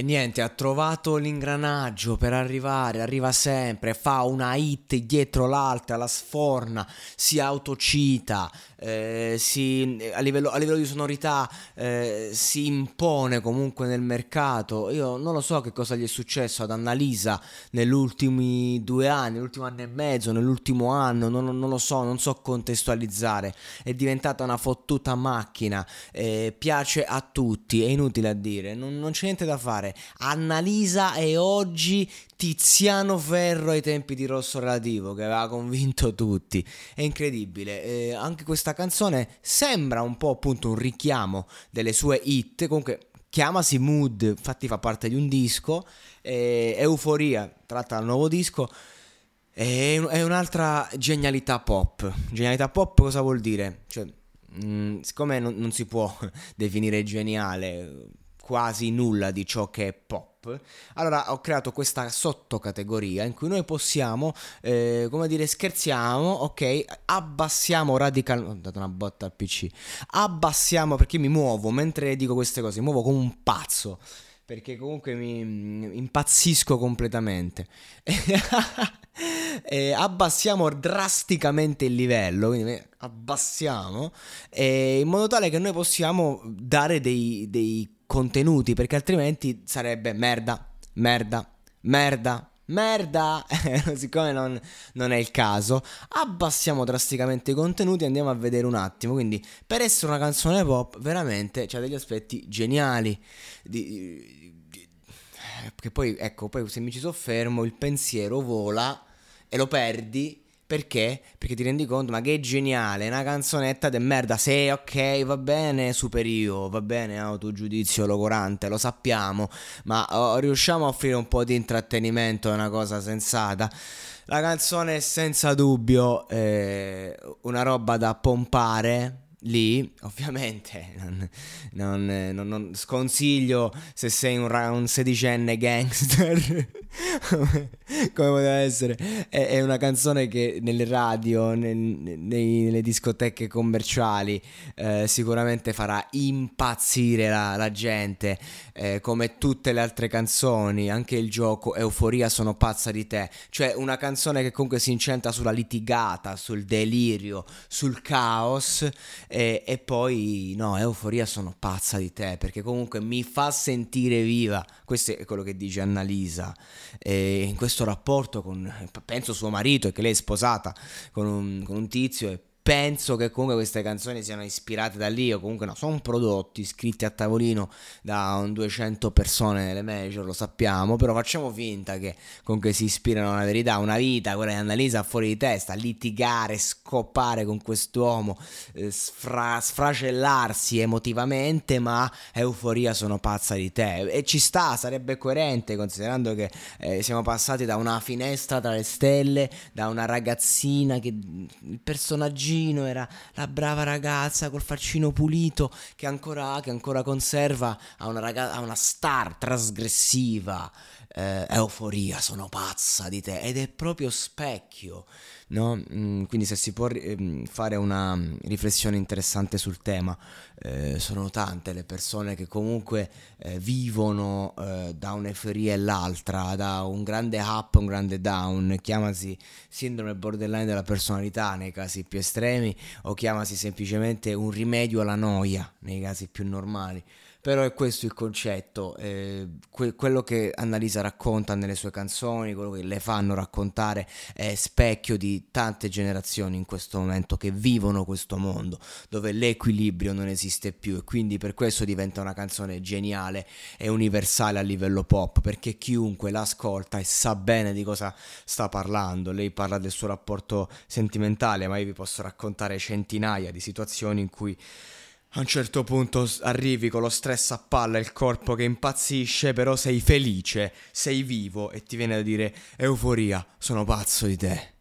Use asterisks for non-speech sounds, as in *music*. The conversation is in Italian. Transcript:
E niente, ha trovato l'ingranaggio per arrivare, arriva sempre, fa una hit dietro l'altra, la sforna, si autocita, eh, si, a, livello, a, livello, di sonorità eh, si impone comunque nel mercato. Io non lo so che cosa gli è successo ad Annalisa negli ultimi due anni, nell'ultimo anno e mezzo, nell'ultimo anno, non, non lo so, non so contestualizzare. È diventata una fottuta macchina, eh, piace a tutti, è inutile a dire, non, non c'è niente da fare. Annalisa è oggi Tiziano Ferro ai tempi di Rosso Relativo che aveva convinto tutti. È incredibile. Eh, anche questa canzone sembra un po' appunto un richiamo delle sue hit. Comunque chiamasi Mood, infatti fa parte di un disco. Eh, Euforia, tratta dal nuovo disco. È, è un'altra genialità pop. Genialità pop cosa vuol dire? Cioè, mm, siccome non, non si può *laughs* definire geniale quasi nulla di ciò che è pop. Allora ho creato questa sottocategoria in cui noi possiamo, eh, come dire, scherziamo, ok, abbassiamo radicalmente, ho dato una botta al PC, abbassiamo perché mi muovo mentre dico queste cose, mi muovo come un pazzo perché comunque mi mm, impazzisco completamente. *laughs* e abbassiamo drasticamente il livello, quindi abbassiamo, in modo tale che noi possiamo dare dei, dei contenuti, perché altrimenti sarebbe merda, merda, merda, merda, *laughs* siccome non, non, è il caso, abbassiamo drasticamente i contenuti e andiamo a vedere un attimo. Quindi, per essere una canzone pop, veramente c'ha degli aspetti geniali. Di, di, che poi, ecco, poi se mi ci soffermo, il pensiero vola e lo perdi perché? Perché ti rendi conto, ma che geniale, una canzonetta de merda. Sì, ok, va bene, superio, va bene, autogiudizio logorante, lo sappiamo, ma oh, riusciamo a offrire un po' di intrattenimento, è una cosa sensata. La canzone è senza dubbio eh, una roba da pompare lì, ovviamente, non, non, non, sconsiglio se sei un, un sedicenne gangster, *laughs* come, poteva essere. È, è, una canzone che nelle radio, nel, nei, nelle discoteche commerciali, eh, sicuramente farà impazzire la, la gente, eh, come tutte le altre canzoni, anche il gioco Euforia sono pazza di te, cioè una canzone che comunque si incentra sulla litigata, sul delirio, sul caos e, e, poi, no, euforia sono pazza di te perché comunque mi fa sentire viva. Questo è quello che dice Annalisa. E in questo rapporto con, penso, suo marito e che lei è sposata con un, con un tizio e penso che comunque queste canzoni siano ispirate da lì o comunque no, sono prodotti scritti a tavolino da un 200 persone nelle major, lo sappiamo, però facciamo finta che comunque si ispirano alla verità, una vita, quella di Annalisa fuori di testa, litigare, scoppare con quest'uomo, eh, sfra- sfracellarsi emotivamente, ma euforia sono pazza di te. E ci sta, sarebbe coerente considerando che eh, siamo passati da una finestra tra le stelle, da una ragazzina che il personaggio Gino era la brava ragazza col faccino pulito che ancora, che ancora conserva a una, ragazza, a una star trasgressiva. Eh, euforia, sono pazza di te ed è proprio specchio No? Mm, quindi se si può ehm, fare una riflessione interessante sul tema, eh, sono tante le persone che comunque eh, vivono eh, da un'eforia e l'altra, da un grande up un grande down, chiamasi sindrome borderline della personalità nei casi più estremi o chiamasi semplicemente un rimedio alla noia nei casi più normali Però è questo il concetto, eh, que- quello che Annalisa racconta nelle sue canzoni, quello che le fanno raccontare è specchio di tante generazioni in questo momento che vivono questo mondo dove l'equilibrio non esiste più e quindi per questo diventa una canzone geniale e universale a livello pop perché chiunque l'ascolta e sa bene di cosa sta parlando. Lei parla del suo rapporto sentimentale, ma io vi posso raccontare centinaia di situazioni in cui a un certo punto arrivi con lo stress a palla, il corpo che impazzisce, però sei felice, sei vivo e ti viene da dire euforia, sono pazzo di te.